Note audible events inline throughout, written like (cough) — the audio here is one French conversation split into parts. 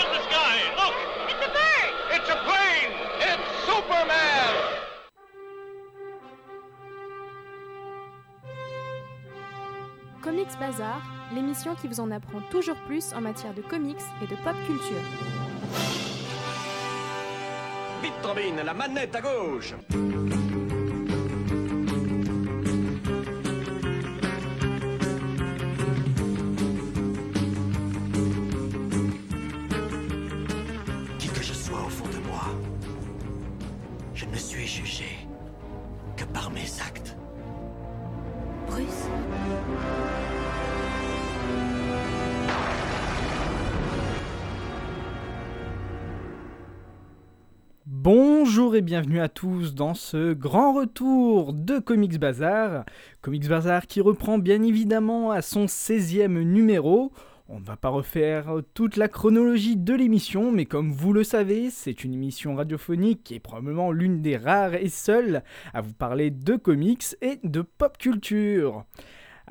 in the sky. Look! It's a bird! It's a plane! It's Superman! Comics Bazar, l'émission qui vous en apprend toujours plus en matière de comics et de pop culture. Vite, Trombine, la manette à gauche Bonjour et bienvenue à tous dans ce grand retour de Comics Bazar. Comics Bazar qui reprend bien évidemment à son 16e numéro. On ne va pas refaire toute la chronologie de l'émission, mais comme vous le savez, c'est une émission radiophonique qui est probablement l'une des rares et seules à vous parler de comics et de pop culture.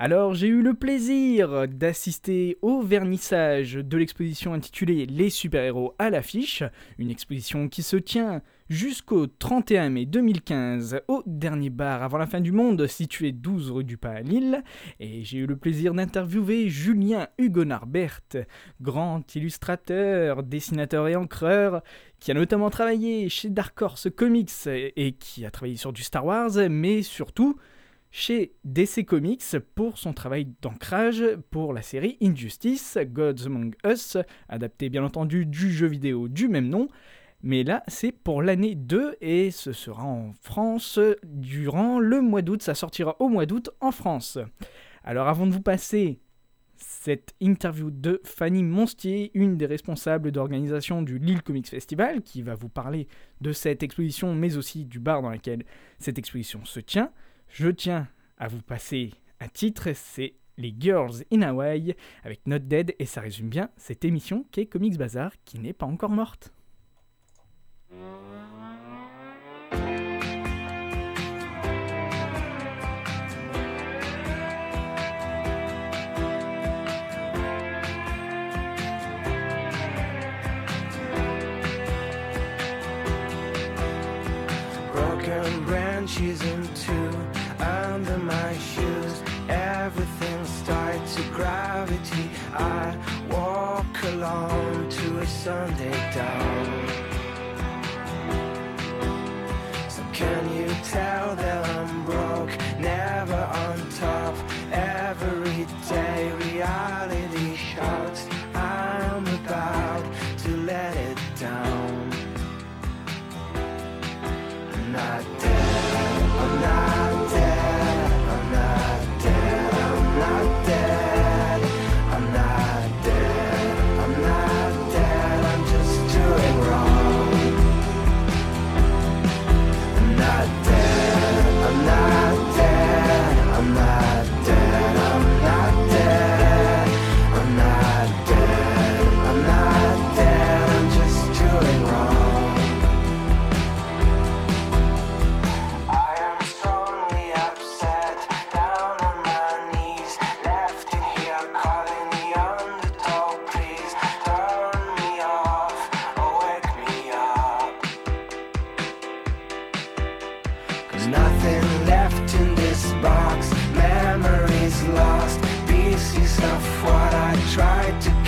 Alors j'ai eu le plaisir d'assister au vernissage de l'exposition intitulée Les super-héros à l'affiche, une exposition qui se tient jusqu'au 31 mai 2015 au dernier bar avant la fin du monde situé 12 rue du Pas à Lille, et j'ai eu le plaisir d'interviewer Julien Hugonard-Bert, grand illustrateur, dessinateur et encreur, qui a notamment travaillé chez Dark Horse Comics et qui a travaillé sur du Star Wars, mais surtout chez DC Comics pour son travail d'ancrage pour la série Injustice, Gods Among Us, adapté bien entendu du jeu vidéo du même nom. Mais là, c'est pour l'année 2 et ce sera en France durant le mois d'août. Ça sortira au mois d'août en France. Alors avant de vous passer cette interview de Fanny Monstier, une des responsables d'organisation du Lille Comics Festival, qui va vous parler de cette exposition, mais aussi du bar dans lequel cette exposition se tient. Je tiens à vous passer un titre, c'est les Girls in Hawaii avec Not Dead et ça résume bien cette émission qui est Comics Bazar qui n'est pas encore morte. Sunday down. lost. pieces of what I tried to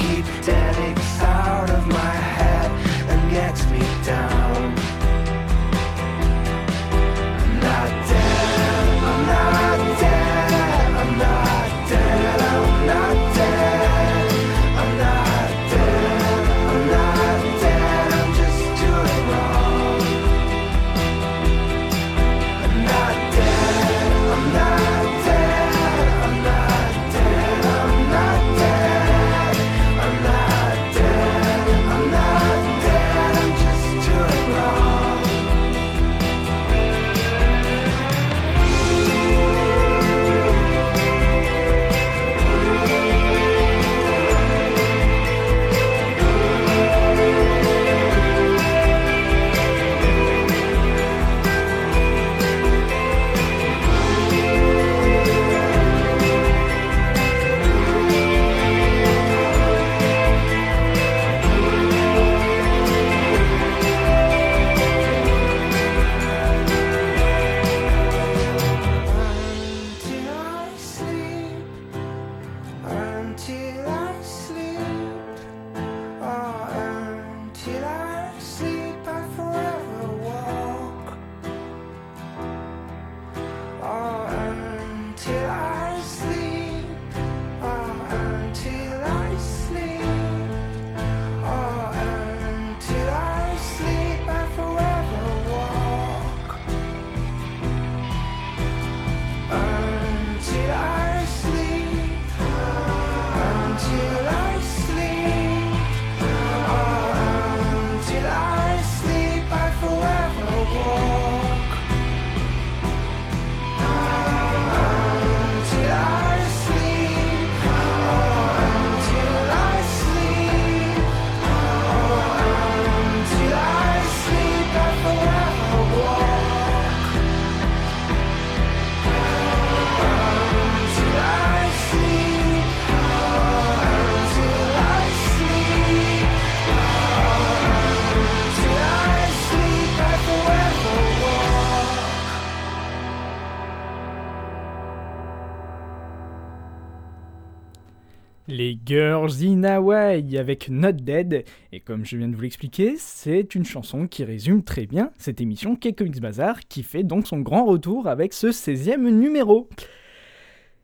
C'était Girls in Hawaii avec Not Dead, et comme je viens de vous l'expliquer, c'est une chanson qui résume très bien cette émission qu'est Comics Bazar, qui fait donc son grand retour avec ce 16e numéro.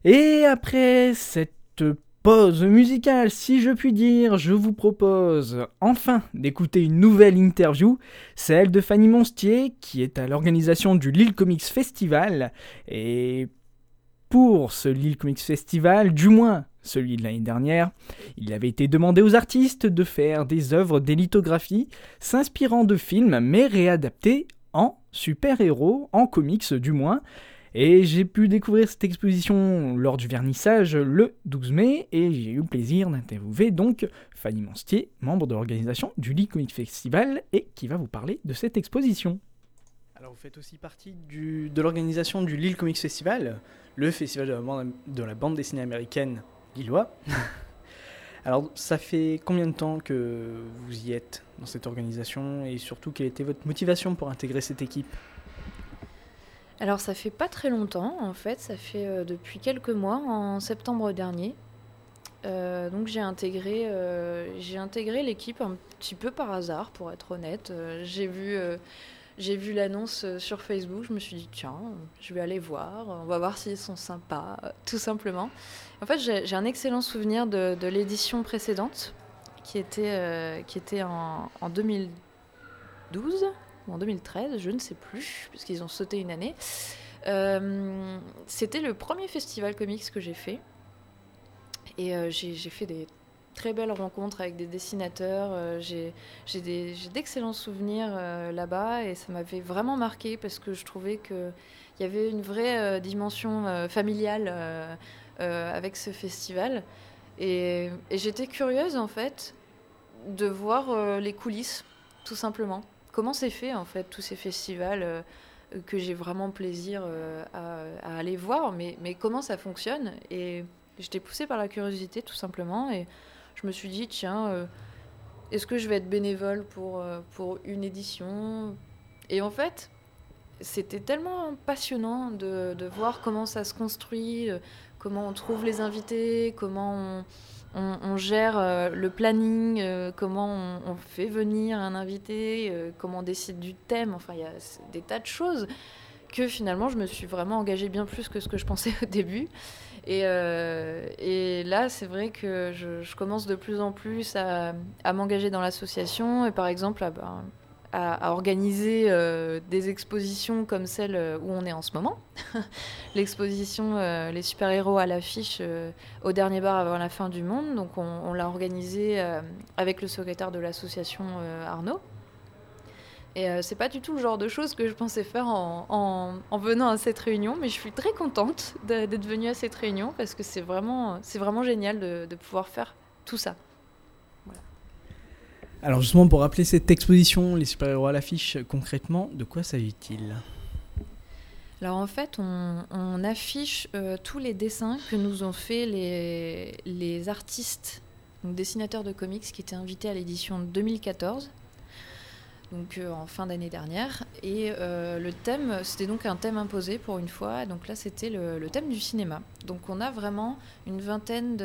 Et après cette pause musicale, si je puis dire, je vous propose enfin d'écouter une nouvelle interview, celle de Fanny Monstier, qui est à l'organisation du Lille Comics Festival, et pour ce Lille Comics Festival, du moins celui de l'année dernière, il avait été demandé aux artistes de faire des œuvres d'élithographie s'inspirant de films mais réadaptés en super-héros, en comics du moins. Et j'ai pu découvrir cette exposition lors du vernissage le 12 mai et j'ai eu le plaisir d'interviewer donc Fanny Monstier, membre de l'organisation du Lille Comics Festival et qui va vous parler de cette exposition. Alors vous faites aussi partie de l'organisation du Lille Comics Festival, le festival de la bande dessinée américaine (laughs) Alors ça fait combien de temps que vous y êtes dans cette organisation et surtout quelle était votre motivation pour intégrer cette équipe? Alors ça fait pas très longtemps en fait, ça fait euh, depuis quelques mois, en septembre dernier. Euh, donc j'ai intégré, euh, intégré l'équipe un petit peu par hasard pour être honnête. J'ai vu, j'ai vu l'annonce euh, sur Facebook, je me suis dit tiens, je vais aller voir, on va voir s'ils sont sympas, euh, tout simplement. En fait j'ai un excellent souvenir de, l'édition précédente qui était, euh, qui était en, en 2012 ou en 2013, je ne sais plus, puisqu'ils ont sauté une année. C'était le premier festival comics que j'ai fait. Et j'ai fait des très belles rencontres avec des dessinateurs. euh, j'ai d'excellents souvenirs euh, là-bas et ça m'avait vraiment marqué parce que je trouvais qu'il y avait une vraie euh, dimension familiale avec ce festival. Et, j'étais curieuse en fait de voir les coulisses, tout simplement comment c'est fait en fait tous ces festivals que j'ai vraiment plaisir à, à aller voir, mais, mais comment ça fonctionne? Et j'étais poussée par la curiosité tout simplement et je me suis dit tiens, euh, est-ce que je vais être bénévole pour, euh, pour une édition? Et en fait, c'était tellement passionnant de, de voir comment ça se construit, euh, comment on trouve les invités, comment on, gère le planning, comment on, on fait venir un invité, comment on décide du thème. Enfin, il y a des tas de choses que finalement je me suis vraiment engagée bien plus que ce que je pensais au début. Et, euh, et là, c'est vrai que je, commence de plus en plus à, m'engager dans l'association et par exemple à, ben, à- organiser euh, des expositions comme celle euh, où on est en ce moment. (laughs) L'exposition Les super-héros à l'affiche au dernier bar avant la fin du monde. Donc on, l'a organisée avec le secrétaire de l'association Arnaud. Et euh, c'est pas du tout le genre de choses que je pensais faire en, en- en venant à cette réunion, mais je suis très contente d'être venue à cette réunion parce que c'est vraiment, c'est vraiment génial de, de pouvoir faire tout ça. Alors justement pour rappeler cette exposition, les super-héros à l'affiche, concrètement, de quoi s'agit-il? Alors en fait, on, on affiche euh, tous les dessins que nous ont fait les, les artistes, donc dessinateurs de comics qui étaient invités à l'édition 2014, donc euh, en fin d'année dernière. Et euh, le thème, c'était donc un thème imposé pour une fois. Donc là, c'était le, thème du cinéma. Donc on a vraiment une vingtaine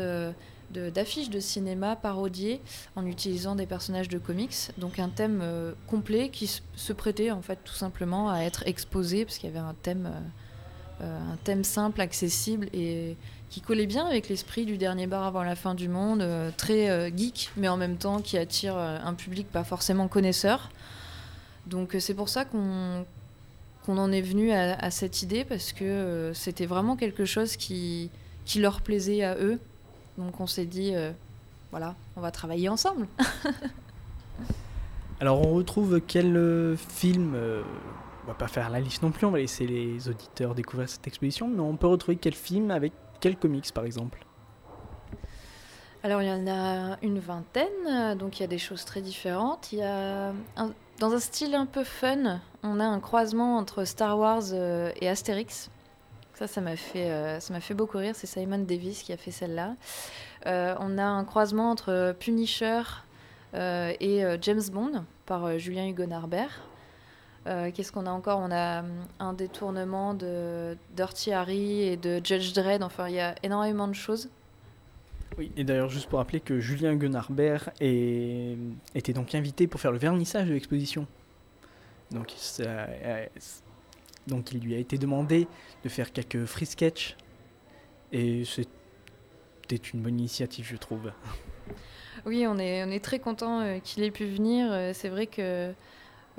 d'affiches de, cinéma parodiées en utilisant des personnages de comics. Donc un thème euh, complet qui se prêtait en fait tout simplement à être exposé parce qu'il y avait un thème, un thème simple, accessible et qui collait bien avec l'esprit du dernier bar avant la fin du monde, euh, très euh, geek mais en même temps qui attire euh, un public pas forcément connaisseur. Donc c'est pour ça qu'on qu'on en est venu à, cette idée parce que c'était vraiment quelque chose qui, qui leur plaisait à eux. Donc on s'est dit, voilà, on va travailler ensemble. (laughs) Alors on retrouve quel film euh, On va pas faire la liste non plus, on va laisser les auditeurs découvrir cette exposition, mais on peut retrouver quel film avec quel comics par exemple? Alors il y en a une vingtaine, euh, donc il y a des choses très différentes. Il y a dans un style un peu fun, on a un croisement entre Star Wars euh, et Astérix. Ça, ça m'a fait, euh, ça m'a fait beaucoup rire. C'est Simon Davis qui a fait celle-là. On a un croisement entre Punisher et James Bond par Julien Hugo Narbert. Euh, Qu'est-ce qu'on a encore? On a hum, un détournement de Dirty Harry et de Judge Dredd. Enfin, il y a énormément de choses. Oui, et d'ailleurs, juste pour rappeler que Julien Guenarbert est... était donc invité pour faire le vernissage de l'exposition. Donc, ça- euh, donc, il lui a été demandé de faire quelques free sketch. Et c'était une bonne initiative, je trouve. Oui, on est, on est très content qu'il ait pu venir. Euh, C'est vrai que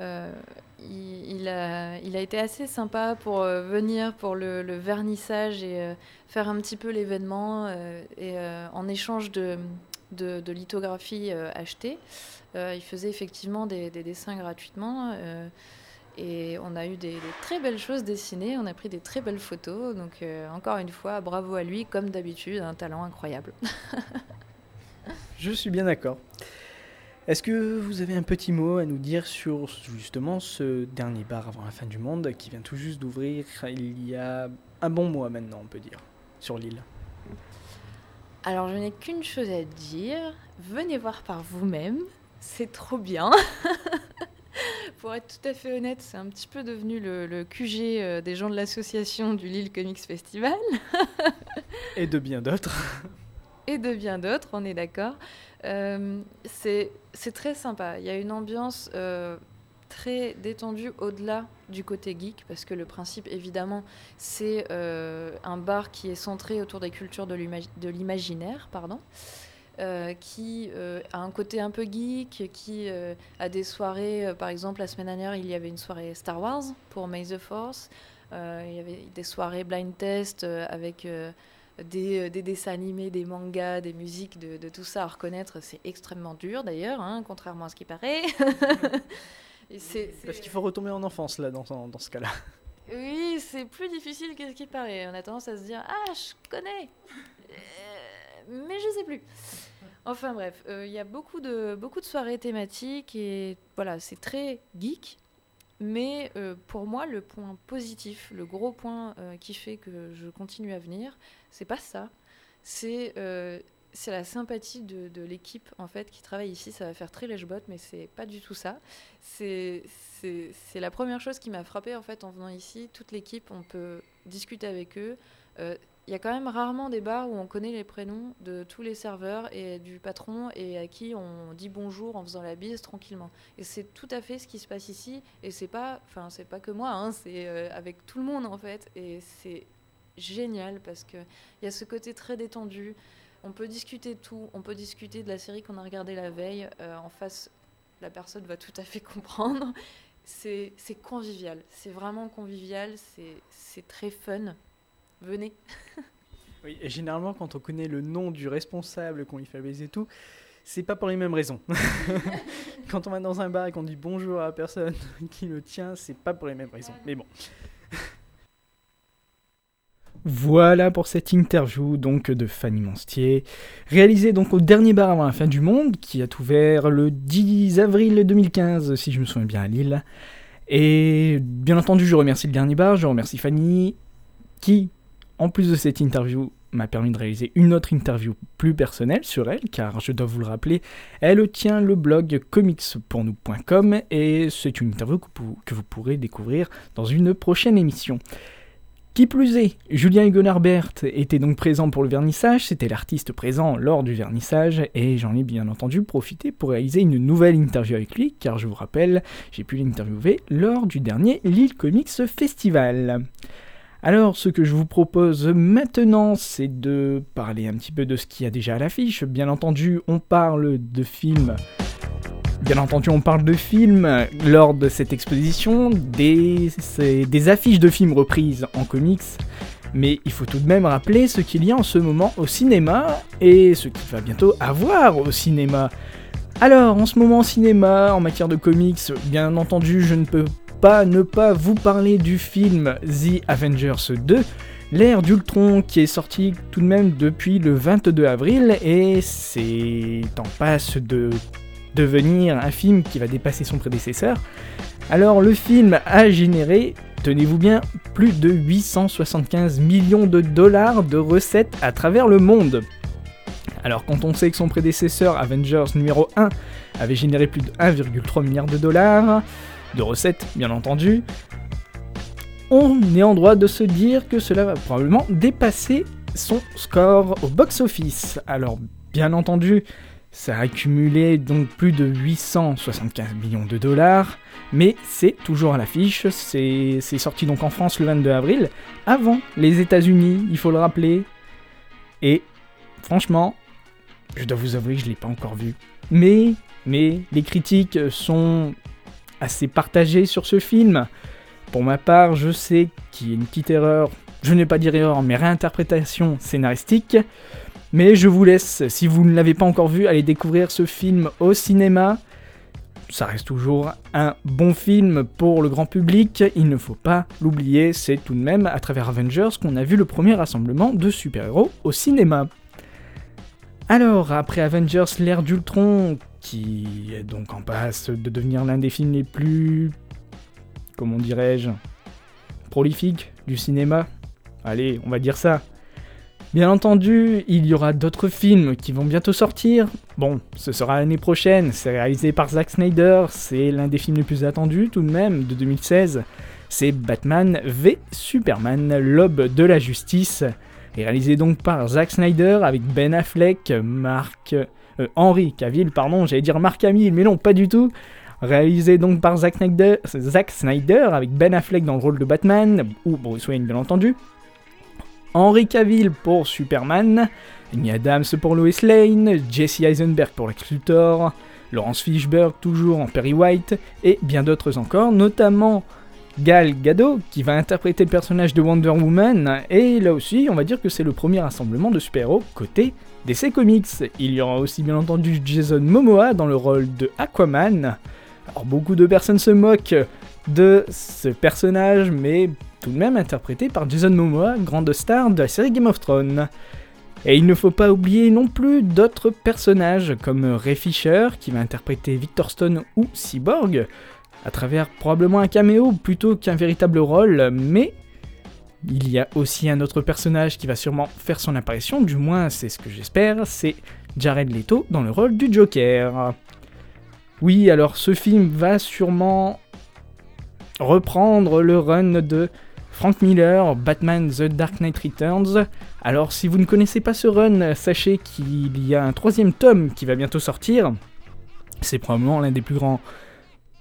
euh, il, a, été assez sympa pour euh, venir pour le, vernissage et euh, faire un petit peu l'événement et en échange de, de, de lithographies achetées. il faisait effectivement des, des dessins gratuitement. et on a eu des, très belles choses dessinées, on a pris des très belles photos. Donc encore une fois, bravo à lui, comme d'habitude, un talent incroyable. (laughs) Je suis bien d'accord. Est-ce que vous avez un petit mot à nous dire sur justement ce dernier bar avant la fin du monde qui vient tout juste d'ouvrir il y a un bon mois maintenant, on peut dire, sur l'île? Alors, je n'ai qu'une chose à dire. Venez voir par vous-même. C'est trop bien. (laughs) Pour être tout à fait honnête, c'est un petit peu devenu le, le QG euh, des gens de l'association du Lille Comics Festival (laughs) Et de bien d'autres. Et de bien d'autres, on est d'accord. Euh, c'est très sympa. Il y a une ambiance euh, très détendue au-delà du côté geek, parce que le principe, évidemment, c'est euh, un bar qui est centré autour des cultures de l'imagi- de l'imaginaire, pardon. qui a un côté un peu geek, qui a des soirées, par exemple la semaine dernière il y avait une soirée Star Wars pour May the Force, il y avait des soirées blind test avec des, euh, des dessins animés, des mangas, des musiques, de, de tout ça à reconnaître. C'est extrêmement dur d'ailleurs, hein, contrairement à ce qui paraît. (laughs) Parce qu'il faut retomber en enfance là dans, dans ce cas-là. oui, c'est plus difficile que ce qui paraît. On a tendance à se dire Ah, je connais Euh, Mais je sais plus. Enfin bref, euh, il y a beaucoup de, beaucoup de soirées thématiques et voilà, c'est très geek. Mais euh, pour moi, le point positif, le gros point euh, qui fait que je continue à venir, c'est pas ça. C'est euh, c'est la sympathie de, de l'équipe en fait qui travaille ici. Ça va faire très lèche-botte, mais c'est pas du tout ça. C'est la première chose qui m'a frappée en fait en venant ici. Toute l'équipe, on peut discuter avec eux. Il y a quand même rarement des bars où on connaît les prénoms de tous les serveurs et du patron et à qui on dit bonjour en faisant la bise tranquillement. Et c'est tout à fait ce qui se passe ici. Et c'est pas, enfin c'est pas que moi, hein, c'est euh, avec tout le monde en fait. Et c'est génial parce que il y a ce côté très détendu. On peut discuter de tout. On peut discuter de la série qu'on a regardée la veille. Euh, en face, la personne va tout à fait (laughs) comprendre. C'est convivial. C'est vraiment convivial. C'est très fun. Venez. Oui, et généralement, quand on connaît le nom du responsable qu'on lui fait baiser et tout, c'est pas pour les mêmes raisons. (laughs) quand on va dans un bar et qu'on dit bonjour à la personne (laughs) qui le tient, c'est pas pour les mêmes raisons. Mais bon. Voilà pour cette interview donc de Fanny Monstier, réalisée donc au dernier bar avant la fin du monde, qui a ouvert le 10 avril 2015, si je me souviens bien, à Lille. Et bien entendu, je remercie le dernier bar, je remercie Fanny, qui, en plus de cette interview, m'a permis de réaliser une autre interview plus personnelle sur elle, car je dois vous le rappeler, elle tient le blog comicspournous.com et c'est une interview que vous, pourrez découvrir dans une prochaine émission. Qui plus est, Julien Hugonarbert était donc présent pour le vernissage, c'était l'artiste présent lors du vernissage, et j'en ai bien entendu profité pour réaliser une nouvelle interview avec lui, car je vous rappelle, j'ai pu l'interviewer lors du dernier Lille Comics Festival. Alors, ce que je vous propose maintenant, c'est de parler un petit peu de ce qu'il y a déjà à l'affiche. Bien entendu, on parle de films. Bien entendu, on parle de films lors de cette exposition, des, des affiches de films reprises en comics. Mais il faut tout de même rappeler ce qu'il y a en ce moment au cinéma et ce qu'il va bientôt avoir au cinéma. Alors, en ce moment au cinéma, en matière de comics, bien entendu, je ne peux pas ne pas vous parler du film The Avengers 2, l'ère d'Ultron qui est sorti tout de même depuis le 22 avril et c'est en passe de devenir un film qui va dépasser son prédécesseur. Alors le film a généré, tenez-vous bien, plus de 875 millions de dollars de recettes à travers le monde. Alors quand on sait que son prédécesseur Avengers numéro 1 avait généré plus de 1,3 milliard de dollars, de recettes bien entendu, on est en droit de se dire que cela va probablement dépasser son score au box-office. Alors, bien entendu, ça a accumulé donc plus de 875 millions de dollars, mais c'est toujours à l'affiche. C'est sorti donc en France le 22 avril, avant les États-Unis, il faut le rappeler. Et franchement, je dois vous avouer que je l'ai pas encore vu. Mais, mais les critiques sont assez partagées sur ce film. Pour ma part, je sais qu'il y a une petite erreur, je n'ai pas dire erreur, mais réinterprétation scénaristique. Mais je vous laisse, si vous ne l'avez pas encore vu, aller découvrir ce film au cinéma. Ça reste toujours un bon film pour le grand public, il ne faut pas l'oublier, c'est tout de même à travers Avengers qu'on a vu le premier rassemblement de super-héros au cinéma. Alors, après Avengers, l'ère d'Ultron, qui est donc en passe de devenir l'un des films les plus... comment dirais-je prolifiques du cinéma. Allez, on va dire ça. Bien entendu, il y aura d'autres films qui vont bientôt sortir. Bon, ce sera l'année prochaine, c'est réalisé par Zack Snyder, c'est l'un des films les plus attendus tout de même de 2016. C'est Batman v Superman, l'aube de la justice, réalisé donc par Zack Snyder avec Ben Affleck, Mark... euh, Henry Cavill, pardon, j'allais dire Mark Hamill, mais non, pas du tout. Réalisé donc par Zack Snyder, avec Ben Affleck dans le rôle de Batman, ou Bruce Wayne bien entendu. Henry Cavill pour Superman, Amy Adams pour Lois Lane, Jesse Eisenberg pour Lex Laurence Fishburne toujours en Perry White, et bien d'autres encore, notamment Gal Gadot qui va interpréter le personnage de Wonder Woman, et là aussi on va dire que c'est le premier rassemblement de super-héros côté DC Comics. Il y aura aussi bien entendu Jason Momoa dans le rôle de Aquaman. Alors beaucoup de personnes se moquent de ce personnage, mais tout de même interprété par Jason Momoa, grande star de la série Game of Thrones. Et il ne faut pas oublier non plus d'autres personnages comme Ray Fisher qui va interpréter Victor Stone ou Cyborg, à travers probablement un caméo plutôt qu'un véritable rôle, mais il y a aussi un autre personnage qui va sûrement faire son apparition, du moins c'est ce que j'espère, c'est Jared Leto dans le rôle du Joker. Oui, alors ce film va sûrement reprendre le run de Frank Miller, Batman The Dark Knight Returns. Alors si vous ne connaissez pas ce run, sachez qu'il y a un troisième tome qui va bientôt sortir. C'est probablement l'un des plus grands,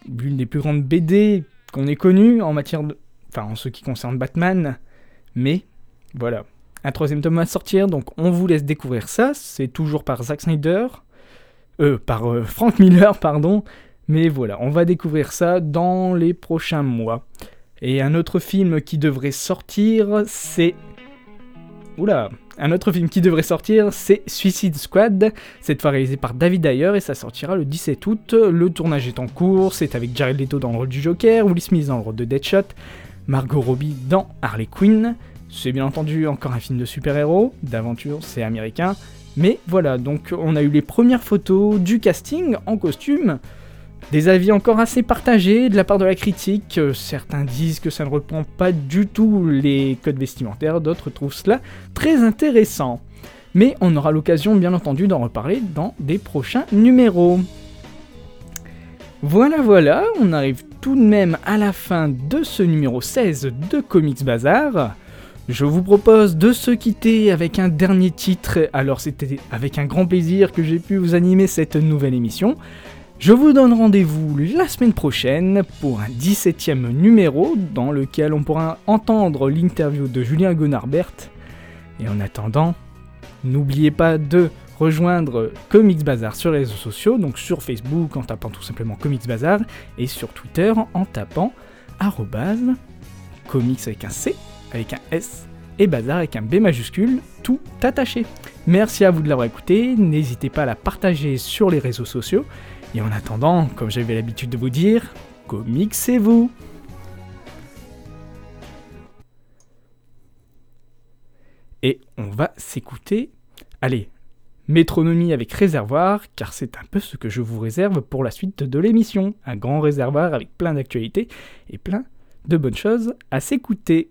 l'une des plus grandes BD qu'on ait connues en matière de, enfin en ce qui concerne Batman. Mais voilà, un troisième tome va sortir, donc on vous laisse découvrir ça. C'est toujours par Zack Snyder, euh, par euh, Frank Miller, pardon. Mais voilà, on va découvrir ça dans les prochains mois. Et un autre film qui devrait sortir, c'est... Oula Un autre film qui devrait sortir, c'est Suicide Squad, cette fois réalisé par David Ayer, et ça sortira le 17 août. Le tournage est en cours, c'est avec Jared Leto dans le rôle du Joker, Will Smith dans le rôle de Deadshot, Margot Robbie dans Harley Quinn. C'est bien entendu encore un film de super-héros, d'aventure, c'est américain. Mais voilà, donc on a eu les premières photos du casting en costume. Des avis encore assez partagés de la part de la critique. Certains disent que ça ne reprend pas du tout les codes vestimentaires, d'autres trouvent cela très intéressant. Mais on aura l'occasion bien entendu d'en reparler dans des prochains numéros. Voilà, voilà, on arrive tout de même à la fin de ce numéro 16 de Comics Bazar. Je vous propose de se quitter avec un dernier titre, alors c'était avec un grand plaisir que j'ai pu vous animer cette nouvelle émission. Je vous donne rendez-vous la semaine prochaine pour un 17ème numéro dans lequel on pourra entendre l'interview de Julien Gonarbert. Et en attendant, n'oubliez pas de rejoindre Comics Bazar sur les réseaux sociaux, donc sur Facebook en tapant tout simplement Comics Bazar et sur Twitter en tapant arrobase comics avec un C, avec un S et bazar avec un B majuscule, tout attaché. Merci à vous de l'avoir écouté, n'hésitez pas à la partager sur les réseaux sociaux. Et en attendant, comme j'avais l'habitude de vous dire, comicsez-vous Et on va s'écouter, allez, métronomie avec réservoir, car c'est un peu ce que je vous réserve pour la suite de l'émission. Un grand réservoir avec plein d'actualités et plein de bonnes choses à s'écouter.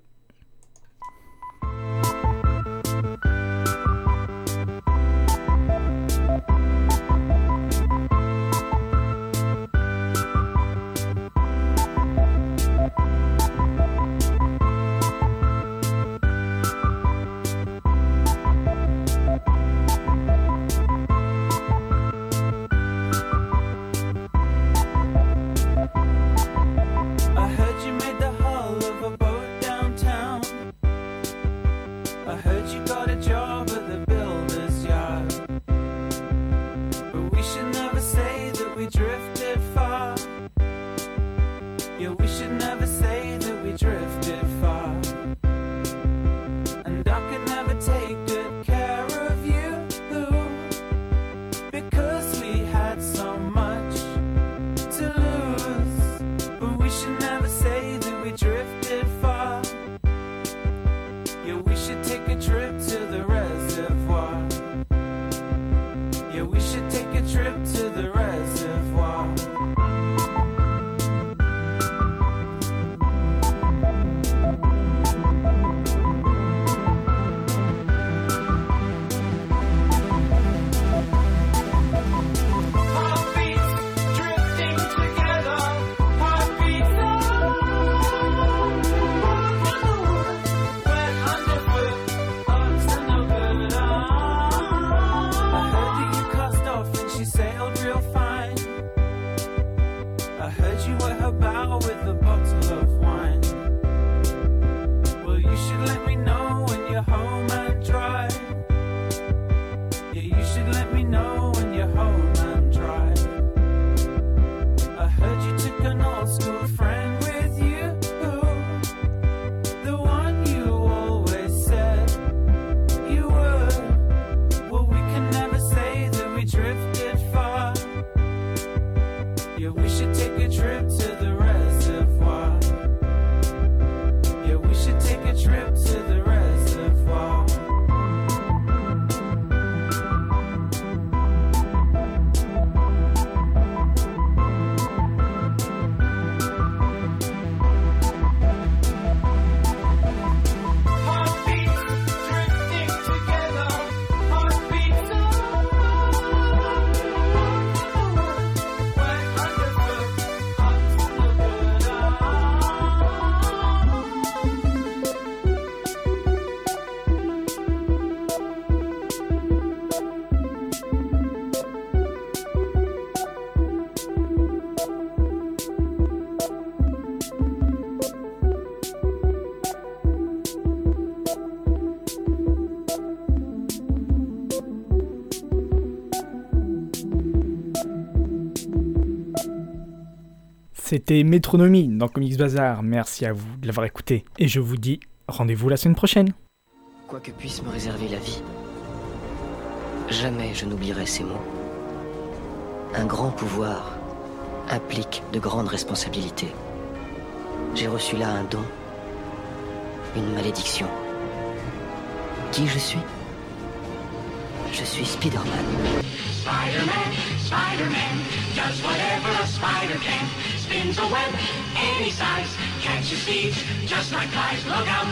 C'était Métronomie dans Comics Bazar. Merci à vous de l'avoir écouté. Et je vous dis rendez-vous la semaine prochaine. Quoi que puisse me réserver la vie, jamais je n'oublierai ces mots. Un grand pouvoir implique de grandes responsabilités. J'ai reçu là un don, une malédiction. Qui je suis? Je suis Spider-Man. Spider-Man, Spider-Man, does whatever a spider can. Spins a web any size, catches thieves just like flies. Look out,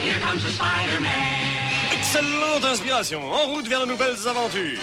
here comes the Spider-Man. Excellente inspiration, en route vers de nouvelles aventures.